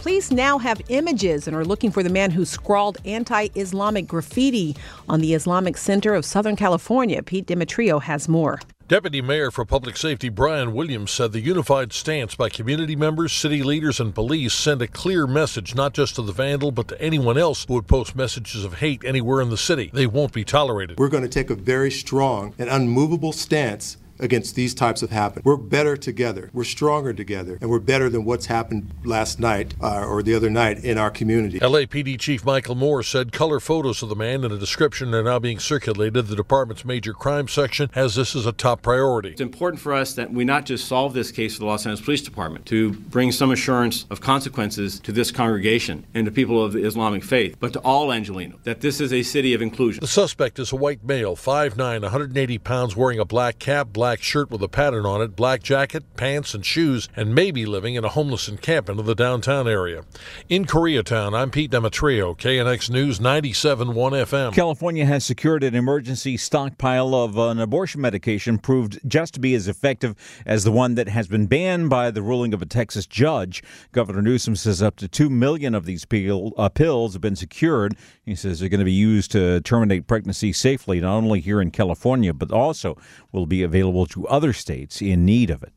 Police now have images and are looking for the man who scrawled anti Islamic graffiti on the Islamic Center of Southern California. Pete Demetriou has more. Deputy Mayor for Public Safety Brian Williams said the unified stance by community members, city leaders, and police send a clear message not just to the vandal, but to anyone else who would post messages of hate anywhere in the city. They won't be tolerated. We're going to take a very strong and unmovable stance against these types of happen. We're better together. We're stronger together, and we're better than what's happened last night uh, or the other night in our community. LAPD Chief Michel Moore said color photos of the man and a description are now being circulated. The department's major crime section has this as a top priority. It's important for us that we not just solve this case for the Los Angeles Police Department, to bring some assurance of consequences to this congregation and to people of the Islamic faith, but to all Angeleno, that this is a city of inclusion. The suspect is a white male, 5'9, 180 pounds, wearing a black cap, black black shirt with a pattern on it, black jacket, pants, and shoes, and may be living in a homeless encampment of the downtown area. In Koreatown, I'm Pete Demetriou, KNX News 97.1 FM. California has secured an emergency stockpile of an abortion medication proved just to be as effective as the one that has been banned by the ruling of a Texas judge. Governor Newsom says up to 2 million of these uh, pills have been secured. He says they're going to be used to terminate pregnancy safely, not only here in California, but also will be available to other states in need of it.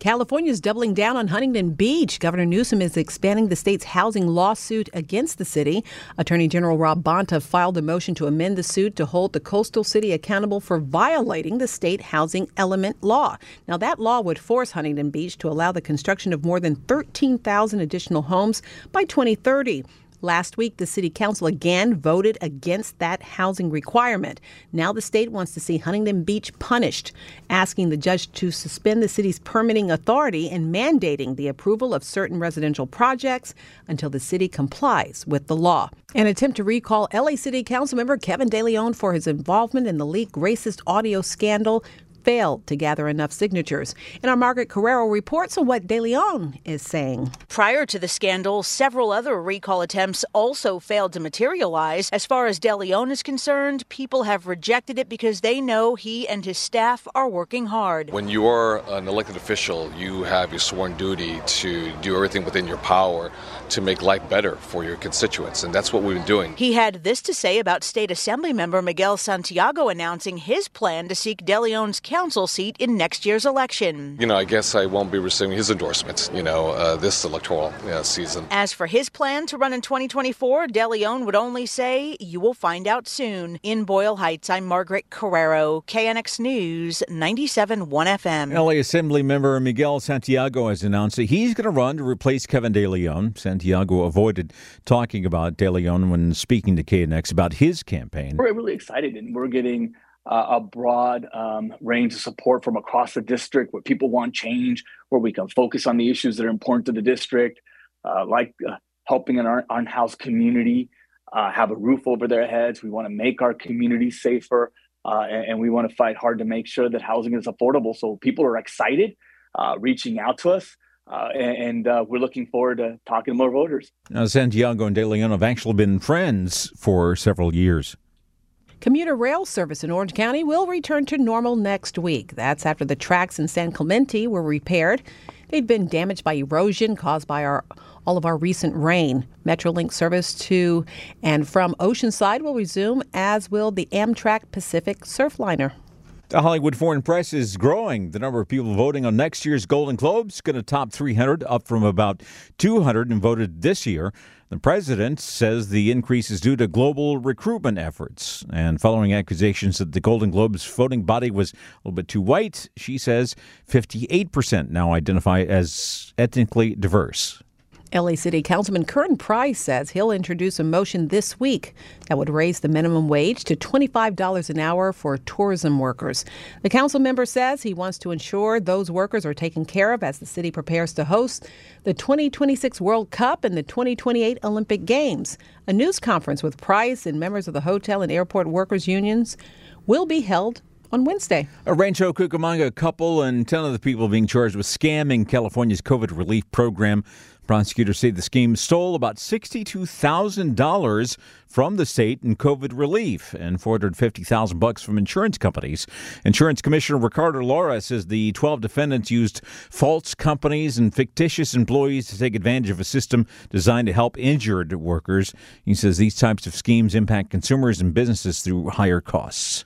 California is doubling down on Huntington Beach. Governor Newsom is expanding the state's housing lawsuit against the city. Attorney General Rob Bonta filed a motion to amend the suit to hold the coastal city accountable for violating the state housing element law. Now, that law would force Huntington Beach to allow the construction of more than 13,000 additional homes by 2030. Last week, the city council again voted against that housing requirement. Now the state wants to see Huntington Beach punished, asking the judge to suspend the city's permitting authority and mandating the approval of certain residential projects until the city complies with the law. An attempt to recall LA City Council member Kevin DeLeon for his involvement in the leaked racist audio scandal failed to gather enough signatures. And our Margaret Carrero reports on what De Leon is saying. Prior to the scandal, several other recall attempts also failed to materialize. As far as De Leon is concerned, people have rejected it because they know he and his staff are working hard. When you are an elected official, you have your sworn duty to do everything within your power to make life better for your constituents, and that's what we've been doing. He had this to say about State Assembly member Miguel Santiago announcing his plan to seek De Leon's council seat in next year's election. You know, I guess I won't be receiving his endorsements, you know, uh, this electoral uh, season. As for his plan to run in 2024, De Leon would only say, You will find out soon. In Boyle Heights, I'm Margaret Carrero, KNX News, 97.1 FM. LA Assembly member Miguel Santiago has announced that he's going to run to replace Kevin De Leon. Santiago avoided talking about De Leon when speaking to KNX about his campaign. We're really excited and we're getting uh, a broad um, range of support from across the district where people want change, where we can focus on the issues that are important to the district, uh, like uh, helping an un- unhoused community uh, have a roof over their heads. We want to make our community safer, uh, and, and, we want to fight hard to make sure that housing is affordable. So people are excited, uh, reaching out to us. and, and we're looking forward to talking to more voters. Now, Santiago and De Leon have actually been friends for several years. Commuter rail service in Orange County will return to normal next week. That's after the tracks in San Clemente were repaired. They'd been damaged by erosion caused by our all of our recent rain. Metrolink service to and from Oceanside will resume, as will the Amtrak Pacific Surfliner. The Hollywood Foreign Press is growing. The number of people voting on next year's Golden Globes is going to top 300, up from about 200 and voted this year. The president says the increase is due to global recruitment efforts. And following accusations that the Golden Globes voting body was a little bit too white, she says 58% now identify as ethnically diverse. LA City Councilman Curren Price says he'll introduce a motion this week that would raise the minimum wage to $25 an hour for tourism workers. The council member says he wants to ensure those workers are taken care of as the city prepares to host the 2026 World Cup and the 2028 Olympic Games. A news conference with Price and members of the hotel and airport workers unions will be held on Wednesday. A Rancho Cucamonga couple and 10 other people being charged with scamming California's COVID relief program. Prosecutors say the scheme stole about $62,000 from the state in COVID relief and 450,000 bucks from insurance companies. Insurance Commissioner Ricardo Lara says the 12 defendants used false companies and fictitious employees to take advantage of a system designed to help injured workers. He says these types of schemes impact consumers and businesses through higher costs.